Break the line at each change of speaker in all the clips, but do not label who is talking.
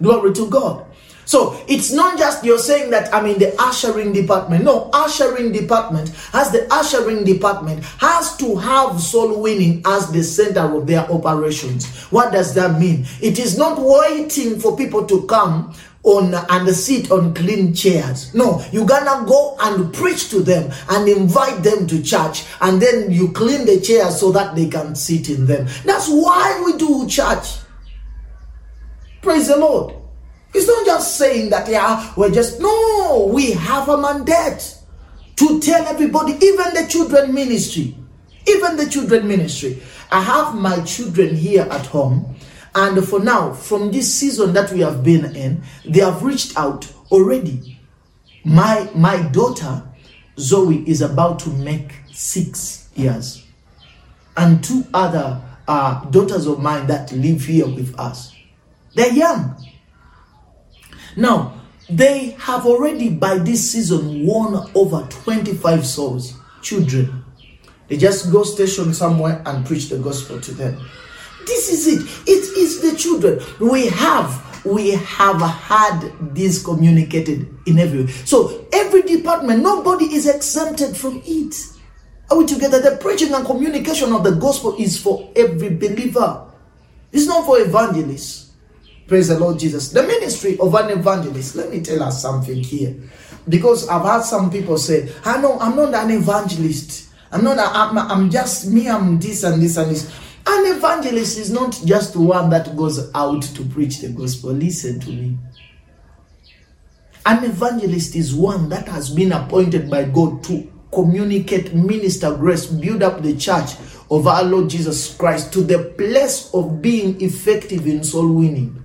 Glory to God. So it's not just you're saying that I'm in the ushering department. No, ushering department as the ushering department has to have soul winning as the center of their operations. What does that mean? It is not waiting for people to come on and sit on clean chairs. No, you gonna go and preach to them and invite them to church, and then you clean the chairs so that they can sit in them. That's why we do church. Praise the Lord. It's not just saying that, yeah, we're just, no, we have a mandate to tell everybody, even the children ministry, even the children ministry. I have my children here at home, and for now, from this season that we have been in, they have reached out already. My my daughter Zoe is about to make six years, and two other uh, daughters of mine that live here with us. They're young. Now, they have already by this season won over 25 souls, children. They just go station somewhere and preach the gospel to them. This is it. It is the children. We have we have had this communicated in every. So every department, nobody is exempted from it. Are we together? The preaching and communication of the gospel is for every believer. It's not for evangelists. Praise the Lord Jesus. The ministry of an evangelist, let me tell us something here. Because I've had some people say, I know I'm not an evangelist. I'm not, I'm, I'm just me, I'm this and this and this. An evangelist is not just one that goes out to preach the gospel. Listen to me. An evangelist is one that has been appointed by God to communicate, minister grace, build up the church of our Lord Jesus Christ to the place of being effective in soul winning.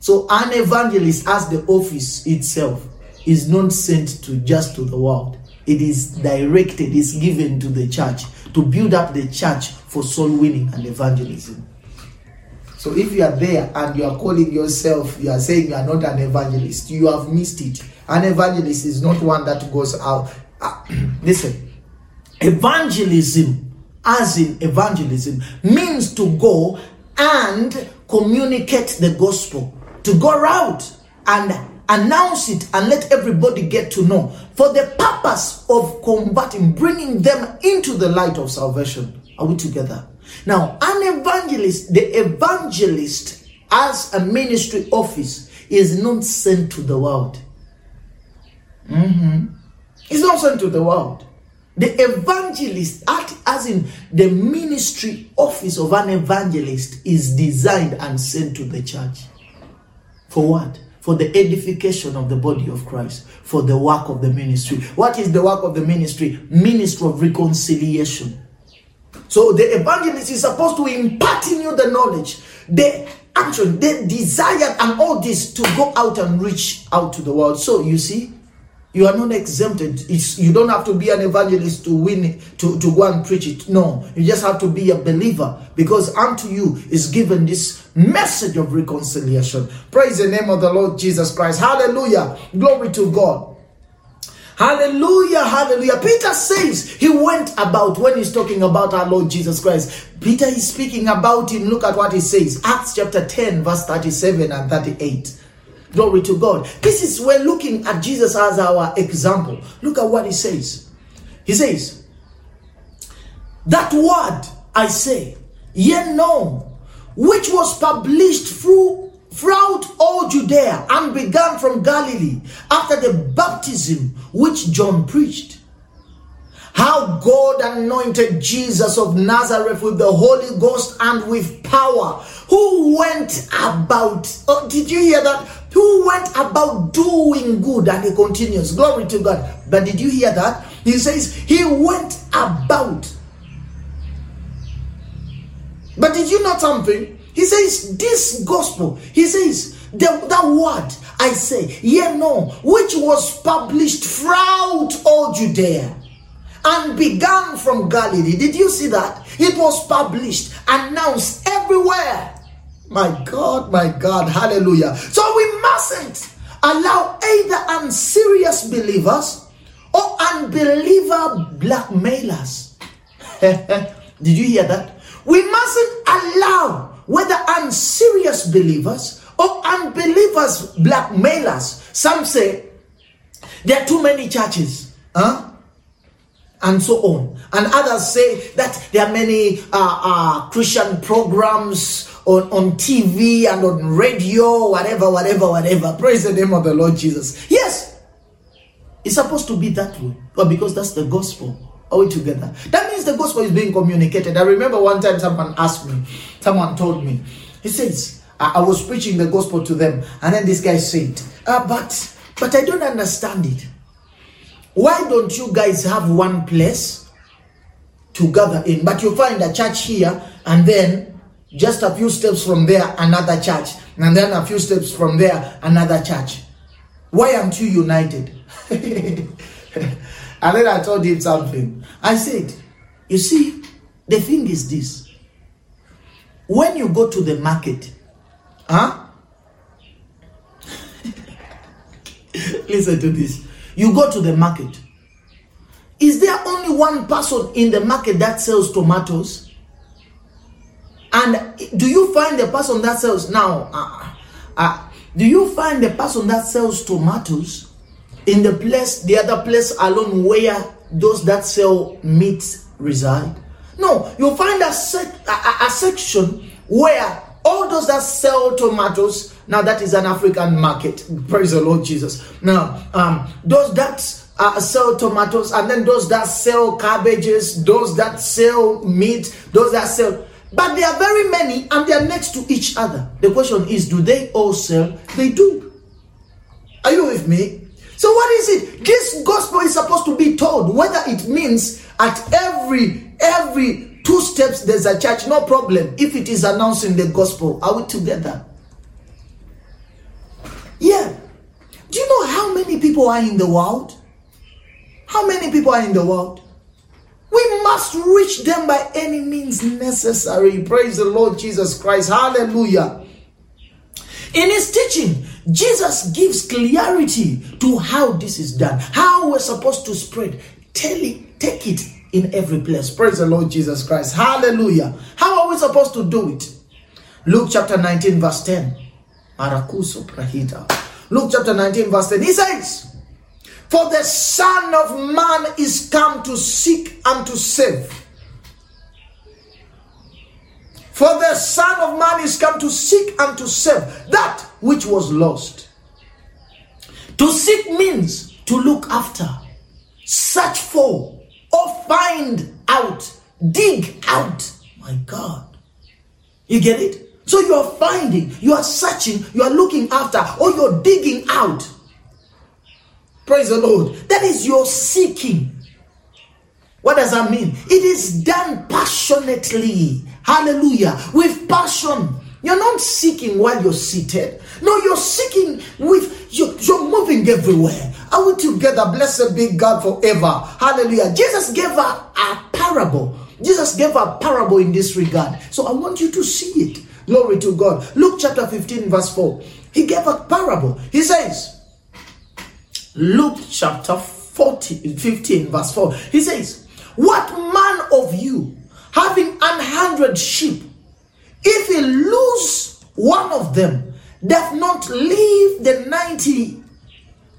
So an evangelist as the office itself is not sent to just to the world. It is directed, is given to the church to build up the church for soul winning and evangelism. So if you are there and you are calling yourself, you are saying you are not an evangelist, you have missed it. An evangelist is not one that goes out. Uh, listen, evangelism, as in evangelism, means to go and communicate the gospel to go out and announce it and let everybody get to know for the purpose of combating, bringing them into the light of salvation. Are we together? Now, an evangelist, the evangelist as a ministry office is not sent to the world. Mm-hmm. It's not sent to the world. The evangelist, as in the ministry office of an evangelist, is designed and sent to the church. For what? For the edification of the body of Christ, for the work of the ministry. What is the work of the ministry? Ministry of reconciliation. So the evangelist is supposed to impart in you the knowledge, the action, the desire, and all this to go out and reach out to the world. So you see, you are not exempted. It's, you don't have to be an evangelist to win it, to, to go and preach it. No, you just have to be a believer because unto you is given this message of reconciliation. Praise the name of the Lord Jesus Christ. Hallelujah. Glory to God. Hallelujah, hallelujah. Peter says he went about when he's talking about our Lord Jesus Christ. Peter is speaking about him. Look at what he says. Acts chapter 10, verse 37 and 38. Glory to God. This is we're looking at Jesus as our example. Look at what he says. He says, That word I say, ye know, which was published through throughout all Judea and began from Galilee after the baptism which John preached. How God anointed Jesus of Nazareth with the Holy Ghost and with power, who went about. Oh, did you hear that? Who went about doing good and he continues? Glory to god. But did you hear that? He says he went about. But did you know something? He says this gospel he says the, that word i say yeah no which was published throughout all judea and began from galilee. Did you see that? It was published announced everywhere my God, my God, hallelujah. So we mustn't allow either unserious believers or unbeliever blackmailers. Did you hear that? We mustn't allow whether unserious believers or unbelievers blackmailers. Some say there are too many churches, huh? And so on. And others say that there are many uh, uh, Christian programs on, on TV and on radio, whatever, whatever, whatever. Praise the name of the Lord Jesus. Yes, it's supposed to be that way. But because that's the gospel. Are we together? That means the gospel is being communicated. I remember one time someone asked me, someone told me, he says, I, I was preaching the gospel to them, and then this guy said, uh, but but I don't understand it. Why don't you guys have one place to gather in? But you find a church here, and then just a few steps from there, another church, and then a few steps from there, another church. Why aren't you united? and then I told him something. I said, You see, the thing is this when you go to the market, huh? Listen to this. You go to the market. Is there only one person in the market that sells tomatoes? And do you find the person that sells now? Uh, uh, do you find the person that sells tomatoes in the place, the other place alone where those that sell meat reside? No, you find a, sec- a, a section where all those that sell tomatoes now that is an african market praise the lord jesus now um those that uh, sell tomatoes and then those that sell cabbages those that sell meat those that sell but there are very many and they are next to each other. The question is do they all sell? They do. Are you with me? So what is it? This gospel is supposed to be told whether it means at every every two steps there's a church no problem. If it is announcing the gospel are we together? Yeah. Do you know how many people are in the world? How many people are in the world we must reach them by any means necessary praise the lord jesus christ hallelujah in his teaching jesus gives clarity to how this is done how we're supposed to spread tell it take it in every place. Praise the Lord Jesus Christ. Hallelujah. How are we supposed to do it? Luke chapter 19, verse 10. Marakuso Prahita. Luke chapter 19, verse 10. He says, For the Son of Man is come to seek and to save. For the Son of Man is come to seek and to save that which was lost. To seek means to look after, search for, or find out, dig out. My God. You get it? So you are finding, you are searching, you are looking after, or you're digging out. Praise the Lord. That is your seeking. What does that mean? It is done passionately. Hallelujah. With passion. You're not seeking while you're seated. No, you're seeking with, you're, you're moving everywhere. Are we together? Blessed be God forever. Hallelujah. Jesus gave a, a parable. Jesus gave a parable in this regard. So I want you to see it. Glory to God. Luke chapter 15, verse 4. He gave a parable. He says, Luke chapter 40, 15, verse 4. He says, What man of you, having an hundred sheep, if he lose one of them, doth not leave the 90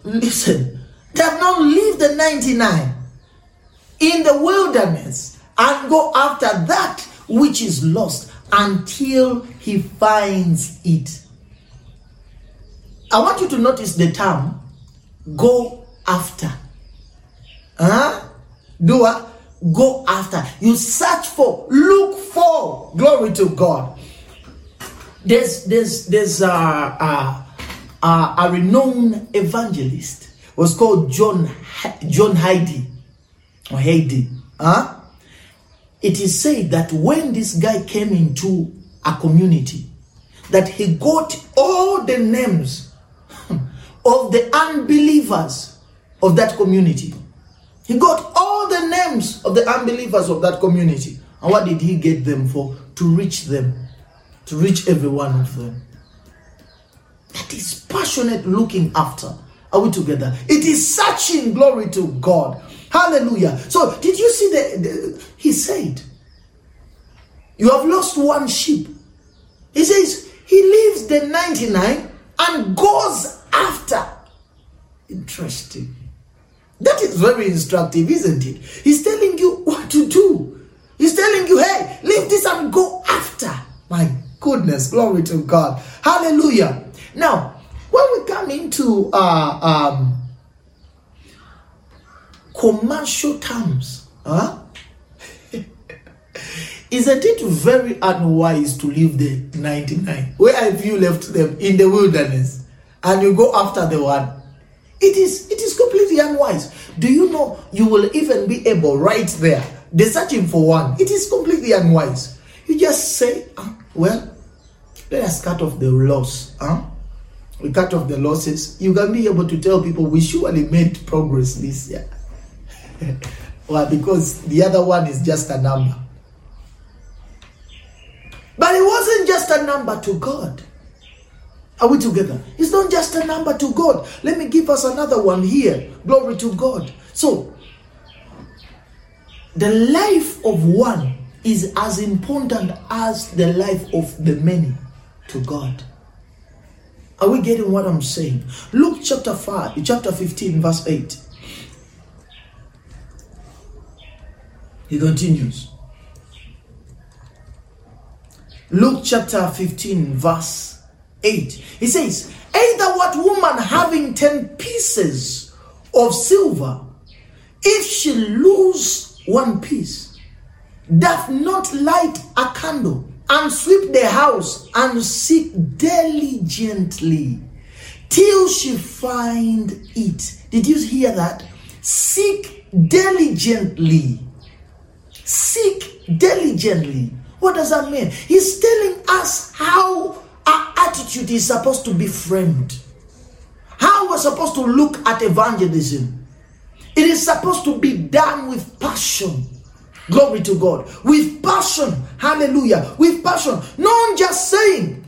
listen, does not leave the 99 in the wilderness and go after that which is lost until he finds it. I want you to notice the term go after. Huh? Do what? Go after. You search for, look for. Glory to God. There's there's there's uh, uh uh, a renowned evangelist was called John John Heidi or Heidi. Huh? It is said that when this guy came into a community, that he got all the names of the unbelievers of that community. He got all the names of the unbelievers of that community. And what did he get them for? To reach them, to reach every one of them. That is passionate looking after. Are we together? It is searching glory to God. Hallelujah. So, did you see the, the, he said, You have lost one sheep. He says, He leaves the 99 and and goes after. Interesting. That is very instructive, isn't it? He's telling you what to do. He's telling you, hey, leave this and go after. My goodness, glory to God. Hallelujah. Now, when we come into uh, um, commercial terms, huh? Isn't it very unwise to leave the 99? Where have you left them? In the wilderness. And you go after the one. It is it is completely unwise. Do you know you will even be able right there? They're searching for one. It is completely unwise. You just say, oh, well, let us cut off the loss. Huh? Ah. We cut off the losses. You can be able to tell people we surely made progress this year. well, because the other one is just a number. But it wasn't just a number to God. Are we together? It's not just a number to God. Let me give us another one here. Glory to God. So, the life of one is as important as the life of the many to God. Are we getting what I'm saying? Luke chapter 5, chapter 15, verse 8. He continues. Luke chapter 15, verse 8. He says, Either what woman having 10 pieces of silver, if she lose one piece, doth not light a candle and sweep the house and seek diligently till she find it. Did you hear that? Seek diligently. Seek diligently. What does that mean? He's telling us how attitude is supposed to be framed, how we're supposed to look at evangelism. It is supposed to be done with passion. Glory to God. With passion. Hallelujah. With passion. Not just saying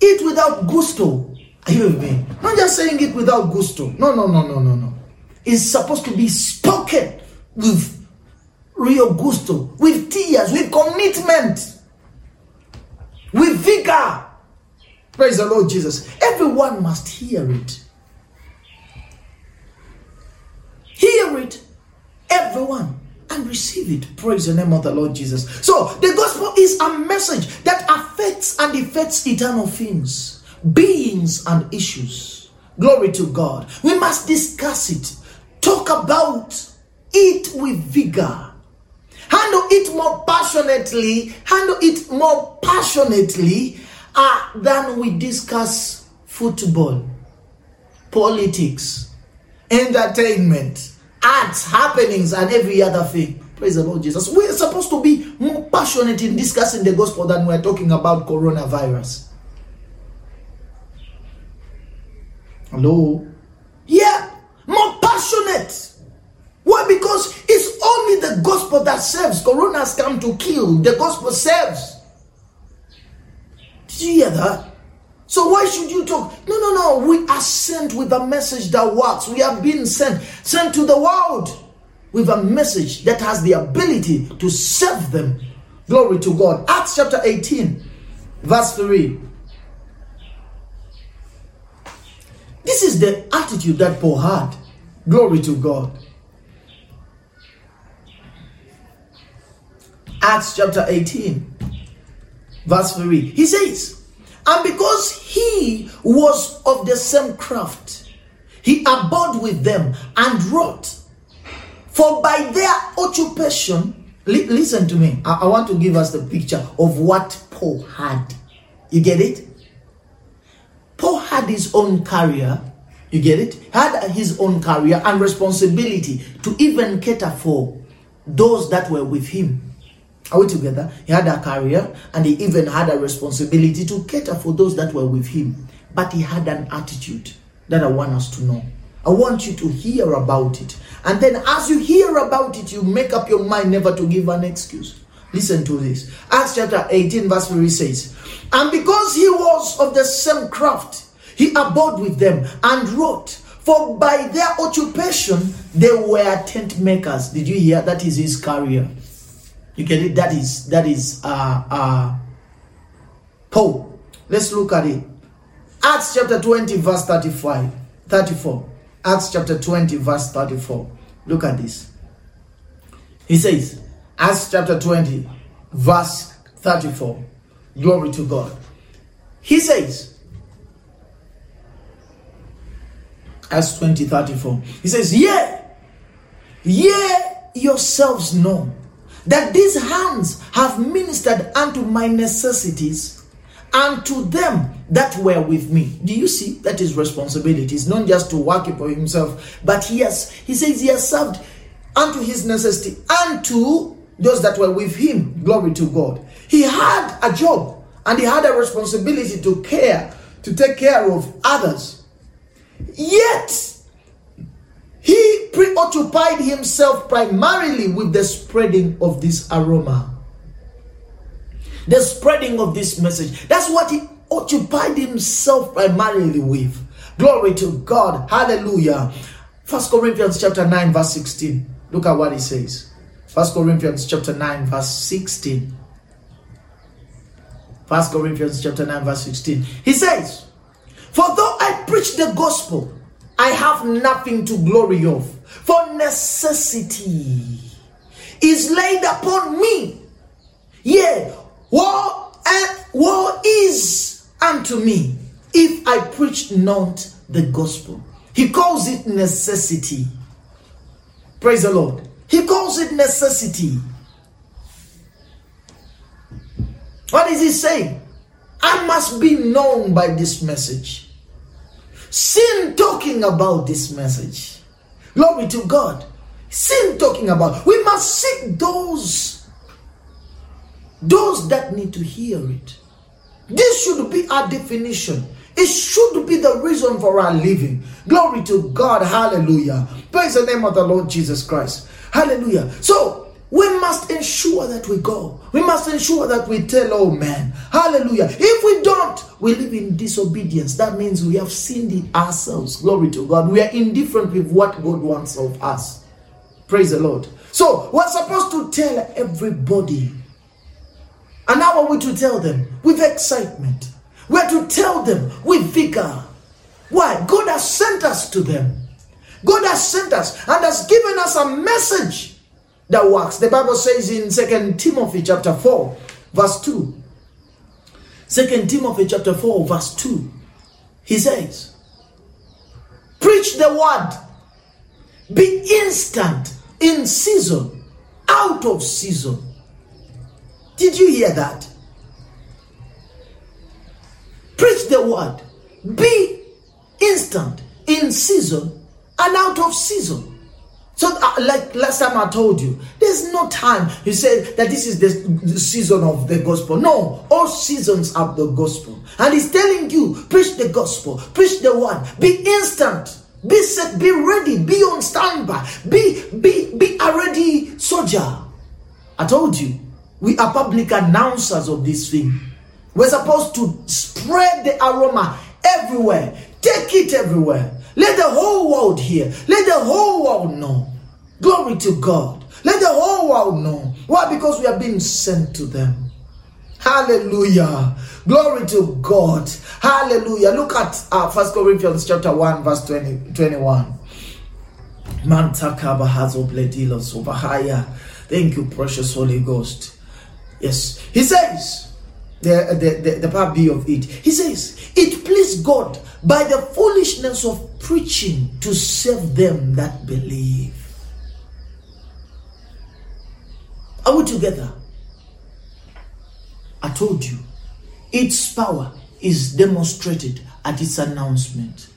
it without gusto. Are you with me? Not just saying it without gusto. No, no, no, no, no, no. It's supposed to be spoken with real gusto, with tears, with commitment, with vigor. Praise the Lord Jesus. Everyone must hear it. Hear it, everyone, and receive it. Praise the name of the Lord Jesus. So, the gospel is a message that affects and affects eternal things, beings, and issues. Glory to God. We must discuss it, talk about it with vigor handle it more passionately, handle it more passionately uh, than we discuss football, politics, entertainment, arts, happenings, and every other thing. Praise the Lord Jesus. We're supposed to be more passionate in discussing the gospel than we're talking about coronavirus. Hello? Yeah, more passionate. Why? Because it's only the gospel that serves. Corona has come to kill. The gospel serves. That? So why should you talk? No, no, no. We are sent with a message that works. We have been sent, sent to the world with a message that has the ability to serve them. Glory to God. Acts chapter 18, verse 3. This is the attitude that Paul had. Glory to God. Acts chapter 18, verse 3. He says, And because he was of the same craft, he abode with them and wrought. For by their occupation, li- listen to me, I-, I want to give us the picture of what Paul had. You get it? Paul had his own career. You get it? Had his own career and responsibility to even cater for those that were with him. Are we together? He had a career and he even had a responsibility to cater for those that were with him. But he had an attitude that I want us to know. I want you to hear about it. And then as you hear about it, you make up your mind never to give an excuse. Listen to this. Acts chapter 18, verse 3 says, And because he was of the same craft, he abode with them and wrote. For by their occupation, they were tent makers. Did you hear? That is his career. You get it? That is that is uh uh Paul. Let's look at it. Acts chapter 20, verse 35, 34. Acts chapter 20, verse 34. Look at this. He says, Acts chapter 20, verse 34. Glory to God. He says, Acts 20, 34. He says, Yea, ye yourselves know that these hands have ministered unto my necessities and to them that were with me. Do you see that is responsibility? It's not just to work it for himself, but he has he says he has served unto his necessity and to those that were with him. Glory to God. He had a job and he had a responsibility to care, to take care of others. Yet he preoccupied himself primarily with the spreading of this aroma, the spreading of this message. That's what he occupied himself primarily with. Glory to God. Hallelujah. First Corinthians chapter 9, verse 16. Look at what he says. First Corinthians chapter 9, verse 16. First Corinthians chapter 9, verse 16. He says, For though I preach the gospel, I have nothing to glory of, for necessity is laid upon me. Yea, woe, and woe is unto me if I preach not the gospel. He calls it necessity. Praise the Lord. He calls it necessity. What is he saying? I must be known by this message. Sin talking about this message. Glory to God. Sin talking about. We must seek those those that need to hear it. This should be our definition. It should be the reason for our living. Glory to God. Hallelujah. Praise the name of the Lord Jesus Christ. Hallelujah. So, we must ensure that we go. We must ensure that we tell oh, all men. Hallelujah. If we don't, we live in disobedience. That means we have sinned in ourselves. Glory to God. We are indifferent with what God wants of us. Praise the Lord. So, we're supposed to tell everybody. And how are we to tell them? With excitement. We're to tell them with vigor. Why? God has sent us to them. God has sent us and has given us a message that works. The Bible says in Second Timothy chapter 4, verse 2. 2 Timothy chapter 4, verse 2. He says, Preach the word, be instant in season, out of season. Did you hear that? Preach the word, be instant in season and out of season. So, uh, like last time I told you, there's no time. You said that this is the, the season of the gospel. No, all seasons of the gospel. And he's telling you, preach the gospel, preach the word, be instant, be set, be ready, be on standby, be be be a ready soldier. I told you, we are public announcers of this thing. We're supposed to spread the aroma everywhere, take it everywhere. Let the whole world hear. Let the whole world know. Glory to God. Let the whole world know. Why? Because we are being sent to them. Hallelujah. Glory to God. Hallelujah. Look at uh, 1 Corinthians chapter 1, verse 20, 21. Thank you, precious Holy Ghost. Yes. He says, the, the, the, part B of it. He says, It pleased God by the foolishness of preaching to save them that believe. Are we together? I told you, its power is demonstrated at its announcement.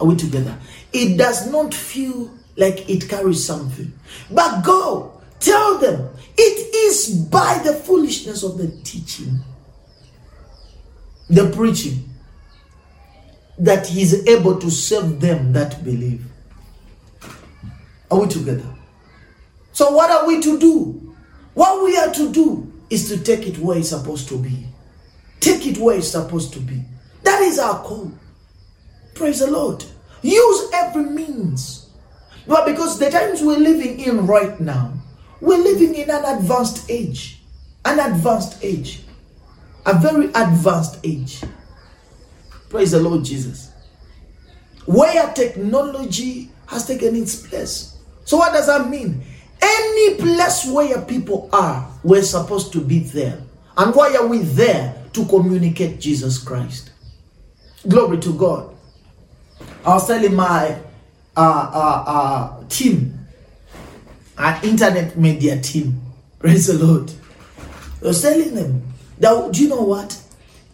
Are we together? It does not feel like it carries something. But go, tell them, it is by the foolishness of the teaching, the preaching, that he is able to save them that believe. Are we together? So, what are we to do? What we are to do is to take it where it's supposed to be. Take it where it's supposed to be. That is our call. Praise the Lord. Use every means. But because the times we're living in right now, we're living in an advanced age. An advanced age. A very advanced age. Praise the Lord Jesus. Where technology has taken its place. So, what does that mean? Any place where people are, we're supposed to be there. And why are we there? To communicate Jesus Christ. Glory to God. I was telling my uh, uh, uh, team, our internet media team, praise the Lord. I was telling them that, do you know what?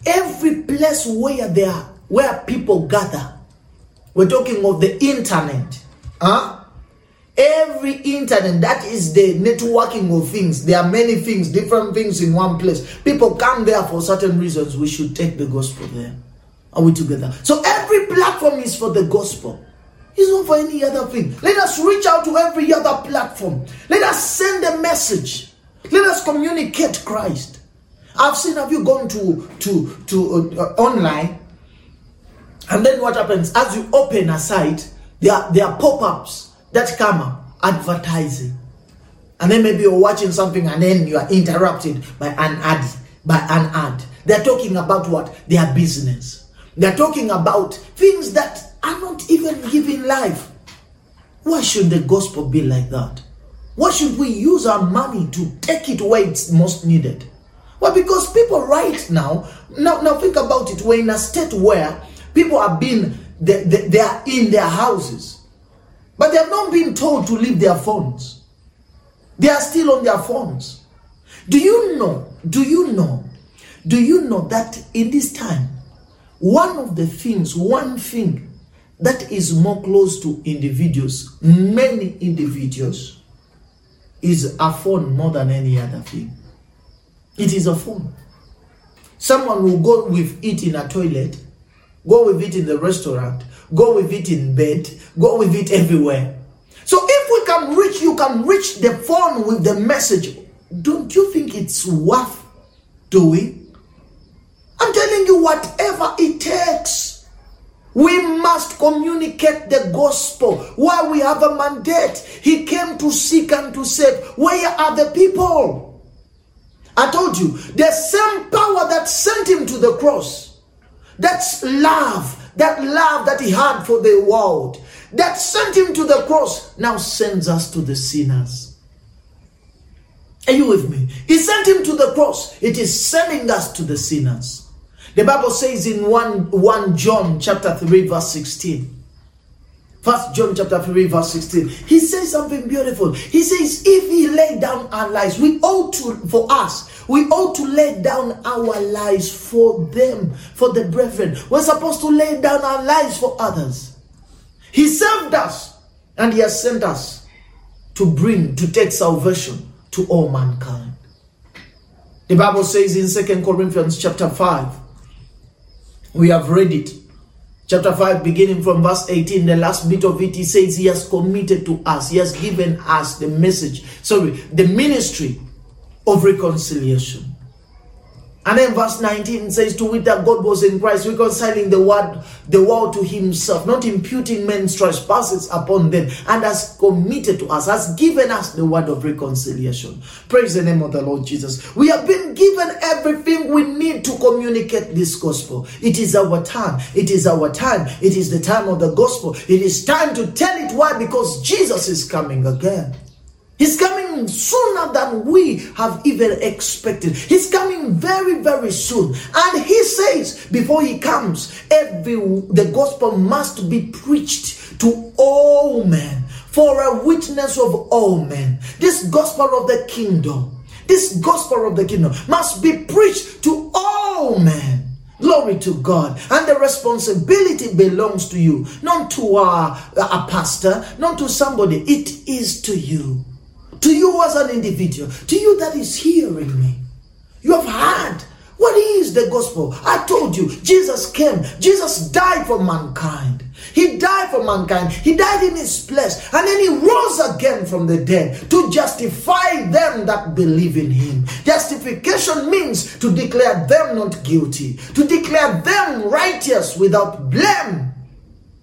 Every place where there, where people gather, we're talking of the internet, huh? Every internet, that is the networking of things. There are many things, different things in one place. People come there for certain reasons. We should take the gospel there. Are we together? So every platform is for the gospel. It's not for any other thing. Let us reach out to every other platform. Let us send a message. Let us communicate Christ. I've seen. Have you gone to to to uh, online? And then what happens as you open a site? There are, there are pop-ups that come up advertising, and then maybe you're watching something and then you are interrupted by an ad. By an ad, they're talking about what their business. They're talking about things that are not even giving life. Why should the gospel be like that? Why should we use our money to take it where it's most needed? Well, because people right now, now, now think about it. We're in a state where people are being, they, they, they are in their houses, but they have not been told to leave their phones. They are still on their phones. Do you know? Do you know? Do you know that in this time, one of the things, one thing that is more close to individuals, many individuals, is a phone more than any other thing. It is a phone. Someone will go with it in a toilet, go with it in the restaurant, go with it in bed, go with it everywhere. So if we can reach, you can reach the phone with the message. Don't you think it's worth doing? I'm telling you, whatever it takes, we must communicate the gospel. Why we have a mandate. He came to seek and to save. Where are the people? I told you, the same power that sent him to the cross, that's love, that love that he had for the world, that sent him to the cross, now sends us to the sinners. Are you with me? He sent him to the cross. It is sending us to the sinners. The Bible says in 1, 1 John chapter 3 verse 16. First John chapter 3 verse 16. He says something beautiful. He says, if he laid down our lives, we ought to, for us, we ought to lay down our lives for them, for the brethren. We're supposed to lay down our lives for others. He saved us and he has sent us to bring, to take salvation to all mankind. The Bible says in Second Corinthians chapter 5, we have read it. Chapter 5, beginning from verse 18, the last bit of it, he says, He has committed to us, He has given us the message, sorry, the ministry of reconciliation. And then verse 19 says, To wit that God was in Christ, reconciling the word, the world to himself, not imputing men's trespasses upon them, and has committed to us, has given us the word of reconciliation. Praise the name of the Lord Jesus. We have been given everything we need to communicate this gospel. It is our time. It is our time. It is the time of the gospel. It is time to tell it. Why? Because Jesus is coming again. He's coming sooner than we have even expected. He's coming very, very soon. And he says, before he comes, every the gospel must be preached to all men for a witness of all men. This gospel of the kingdom, this gospel of the kingdom must be preached to all men. Glory to God. And the responsibility belongs to you, not to a, a pastor, not to somebody. It is to you to you as an individual, to you that is hearing me. You have heard what is the gospel? I told you, Jesus came, Jesus died for mankind. He died for mankind. He died in his place. And then he rose again from the dead to justify them that believe in him. Justification means to declare them not guilty, to declare them righteous without blame.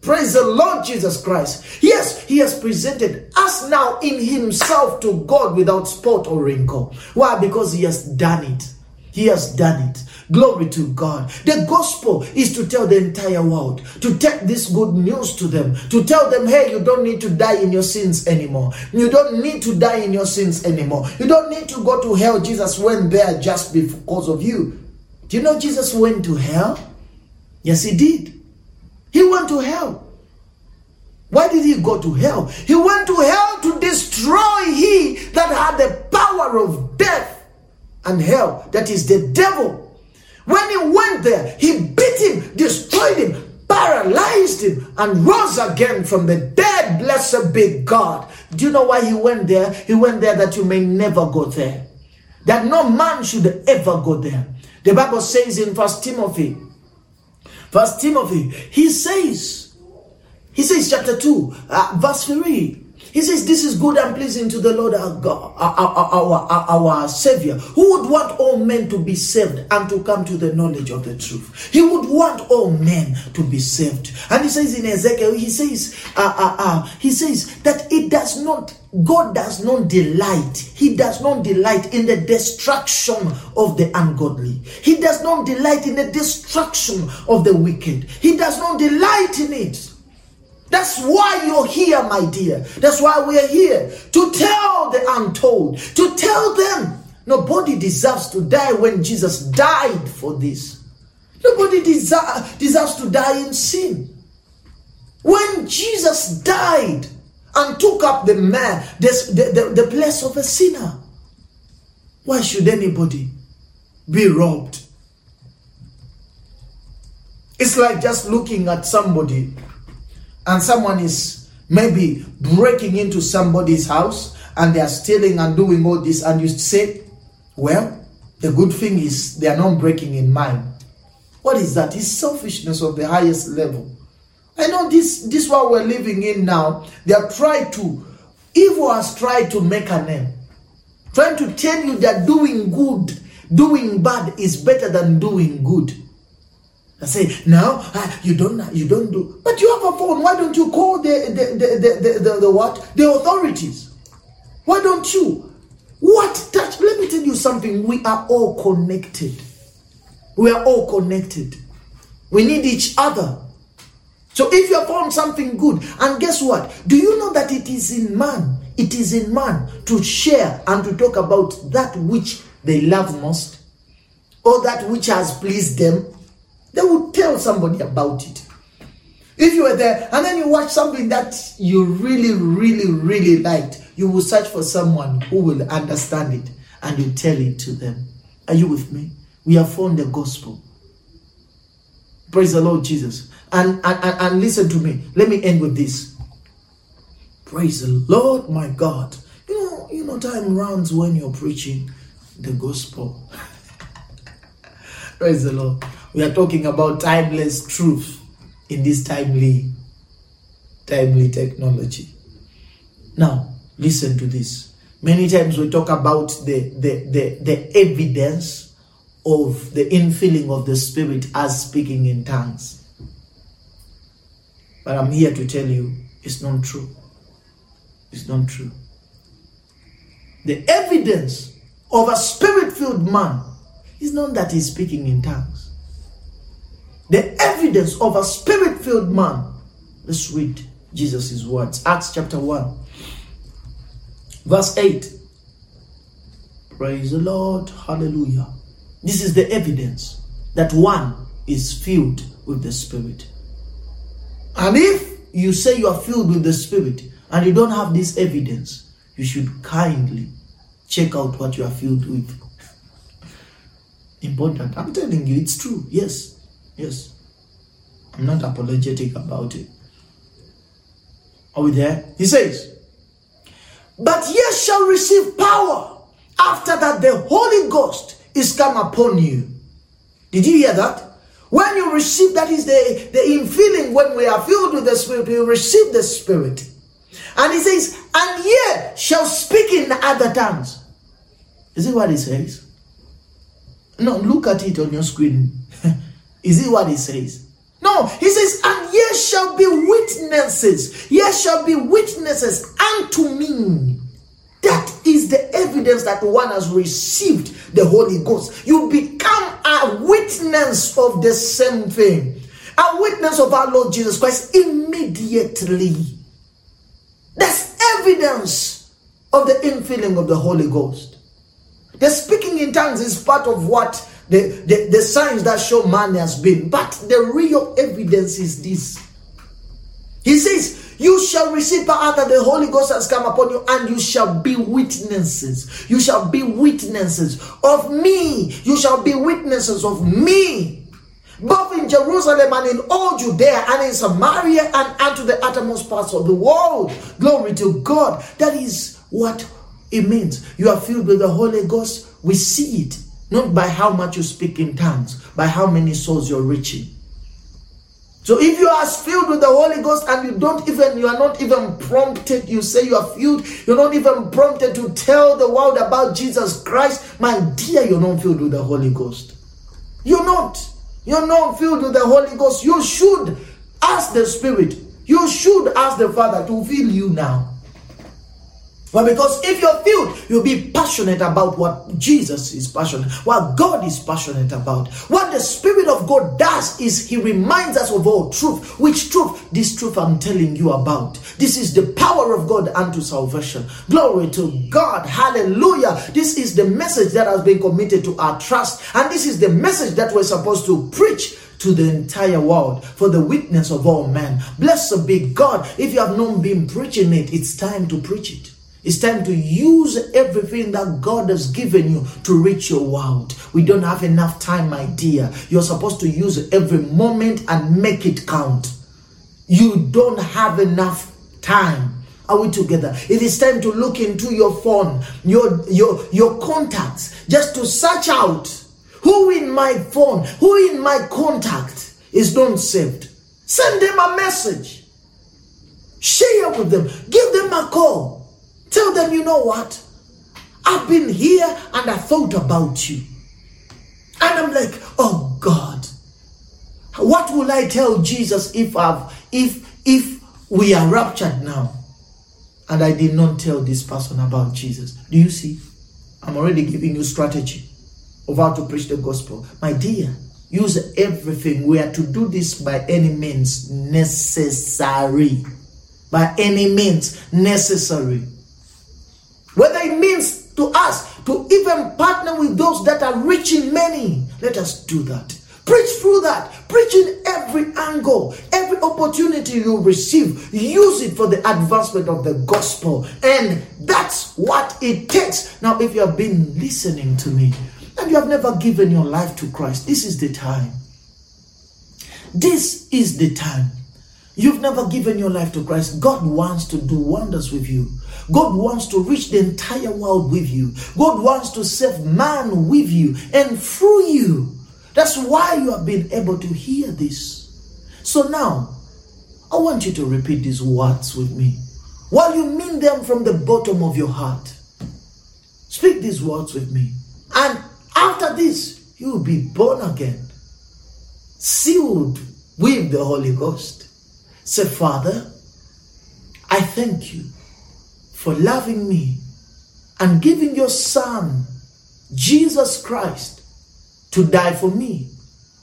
Praise the Lord Jesus Christ. Yes, He has presented us now in Himself to God without spot or wrinkle. Why? Because He has done it. He has done it. Glory to God. The gospel is to tell the entire world, to take this good news to them, to tell them, hey, you don't need to die in your sins anymore. You don't need to die in your sins anymore. You don't need to go to hell. Jesus went there just because of you. Do you know Jesus went to hell? Yes, he did. He went to hell. Why did he go to hell? He went to hell to destroy he that had the power of death and hell, that is the devil. When he went there, he beat him, destroyed him, paralyzed him, and rose again from the dead. Blessed be God. Do you know why he went there? He went there that you may never go there. That no man should ever go there. The Bible says in First Timothy, First Timothy, he says, he says chapter 2, uh, verse 3, he says, This is good and pleasing to the Lord our God, our, our, our, our, Savior, who would want all men to be saved and to come to the knowledge of the truth. He would want all men to be saved. And he says in Ezekiel, he says, uh, uh, uh, he says that it does not, God does not delight, He does not delight in the destruction of the ungodly. He does not delight in the destruction of the wicked. He does not delight in it. That's why you're here, my dear. That's why we're here to tell the untold, to tell them nobody deserves to die when Jesus died for this. Nobody desi- deserves to die in sin. When Jesus died and took up the man, the, the, the place of a sinner, why should anybody be robbed? It's like just looking at somebody and someone is maybe breaking into somebody's house and they are stealing and doing all this, and you say, Well, the good thing is they are not breaking in mine. What is that? It's selfishness of the highest level. I know this this what we're living in now. They have tried to, evil has tried to make a name. Trying to tell you that doing good, doing bad is better than doing good. I say, now uh, you don't you don't do but you have a phone. Why don't you call the the, the, the, the, the what? The authorities. Why don't you? What touch? Let me tell you something. We are all connected. We are all connected. We need each other. So if you have found something good, and guess what? Do you know that it is in man? It is in man to share and to talk about that which they love most, or that which has pleased them, they would tell somebody about it. If you were there and then you watch something that you really, really, really liked, you will search for someone who will understand it and you tell it to them. Are you with me? We have found the gospel. Praise the Lord Jesus. And, and, and, and listen to me. Let me end with this. Praise the Lord, my God. You know, you know, time runs when you're preaching the gospel. Praise the Lord. We are talking about timeless truth in this timely, timely technology. Now, listen to this. Many times we talk about the, the, the, the evidence of the infilling of the Spirit as speaking in tongues. But I'm here to tell you it's not true. It's not true. The evidence of a spirit filled man is not that he's speaking in tongues. The evidence of a spirit filled man. Let's read Jesus' words. Acts chapter 1, verse 8. Praise the Lord. Hallelujah. This is the evidence that one is filled with the Spirit. And if you say you are filled with the Spirit and you don't have this evidence, you should kindly check out what you are filled with. Important. I'm telling you, it's true. Yes. Yes. I'm not apologetic about it. Are we there? He says, But ye shall receive power after that the Holy Ghost is come upon you. Did you hear that? When you receive, that is the, the infilling, when we are filled with the Spirit, we receive the Spirit. And he says, And ye shall speak in other tongues. Is it what he says? No, look at it on your screen. Is it what he says? No, he says, and ye shall be witnesses. Ye shall be witnesses unto me. That is the evidence that one has received the Holy Ghost. You become a witness of the same thing, a witness of our Lord Jesus Christ immediately. That's evidence of the infilling of the Holy Ghost. The speaking in tongues is part of what the, the, the signs that show man has been. But the real evidence is this. He says, You shall receive power that the Holy Ghost has come upon you, and you shall be witnesses. You shall be witnesses of me. You shall be witnesses of me. Both in Jerusalem and in all Judea and in Samaria and unto the uttermost parts of the world. Glory to God. That is what it means. You are filled with the Holy Ghost. We see it not by how much you speak in tongues, by how many souls you're reaching. So if you are filled with the Holy Ghost and you don't even, you are not even prompted, you say you are filled, you're not even prompted to tell the world about Jesus Christ, my dear, you're not filled with the Holy Ghost. You're not. You're not filled with the Holy Ghost. You should ask the Spirit. You should ask the Father to fill you now. But because if you're filled, you'll be passionate about what Jesus is passionate, what God is passionate about. What the Spirit of God does is He reminds us of all truth. Which truth? This truth I'm telling you about. This is the power of God unto salvation. Glory to God. Hallelujah. This is the message that has been committed to our trust. And this is the message that we're supposed to preach to the entire world for the witness of all men. Blessed be God. If you have not been preaching it, it's time to preach it. It's time to use everything that God has given you to reach your world. We don't have enough time, my dear. You're supposed to use every moment and make it count. You don't have enough time. Are we together? It is time to look into your phone, your your your contacts, just to search out who in my phone, who in my contact is not saved. Send them a message. Share with them. Give them a call. Tell them, you know what? I've been here and I thought about you. And I'm like, oh God, what will I tell Jesus if I've if if we are raptured now? And I did not tell this person about Jesus. Do you see? I'm already giving you strategy of how to preach the gospel. My dear, use everything. We are to do this by any means necessary. By any means necessary. Whether it means to us to even partner with those that are reaching many, let us do that. Preach through that. Preach in every angle, every opportunity you receive. Use it for the advancement of the gospel. And that's what it takes. Now, if you have been listening to me and you have never given your life to Christ, this is the time. This is the time. You've never given your life to Christ. God wants to do wonders with you. God wants to reach the entire world with you. God wants to save man with you and through you. That's why you have been able to hear this. So now, I want you to repeat these words with me while you mean them from the bottom of your heart. Speak these words with me. And after this, you will be born again, sealed with the Holy Ghost. Say, Father, I thank you for loving me and giving your Son, Jesus Christ, to die for me.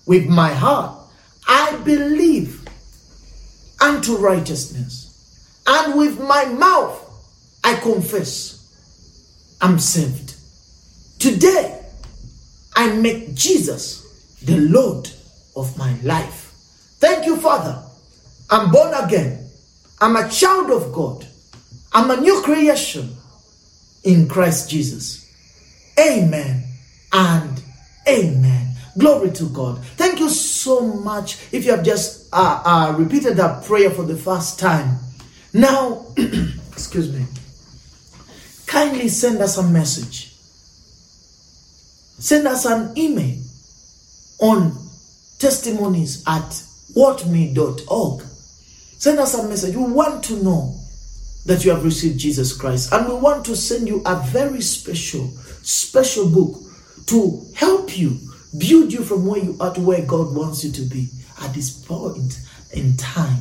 With my heart, I believe unto righteousness, and with my mouth, I confess I'm saved. Today, I make Jesus the Lord of my life. Thank you, Father. I'm born again. I'm a child of God. I'm a new creation in Christ Jesus. Amen and amen. Glory to God. Thank you so much if you have just uh, uh, repeated that prayer for the first time. Now, excuse me, kindly send us a message. Send us an email on testimonies at whatme.org. Send us a message. We want to know that you have received Jesus Christ. And we want to send you a very special, special book to help you build you from where you are to where God wants you to be at this point in time.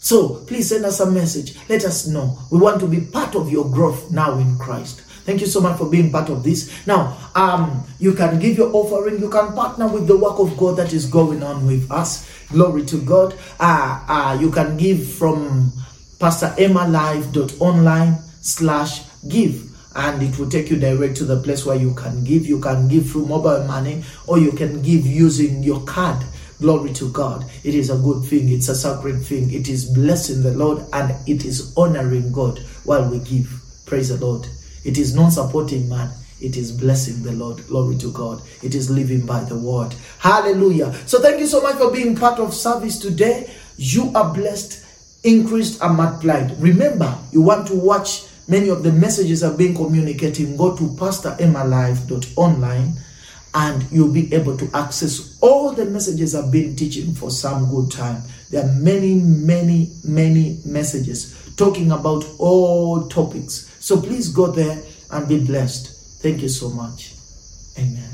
So please send us a message. Let us know. We want to be part of your growth now in Christ. Thank you so much for being part of this. Now, um, you can give your offering. You can partner with the work of God that is going on with us. Glory to God. Uh, uh, you can give from pastoremmalive.online slash give and it will take you direct to the place where you can give. You can give through mobile money or you can give using your card. Glory to God. It is a good thing. It's a sacred thing. It is blessing the Lord and it is honoring God while we give. Praise the Lord. It is non supporting man. It is blessing the Lord. Glory to God. It is living by the word. Hallelujah. So thank you so much for being part of service today. You are blessed, increased, and multiplied. Remember, you want to watch many of the messages are being communicating. Go to pastoremmalive.online and you'll be able to access all the messages I've been teaching for some good time. There are many, many, many messages talking about all topics. So please go there and be blessed. Thank you so much. Amen.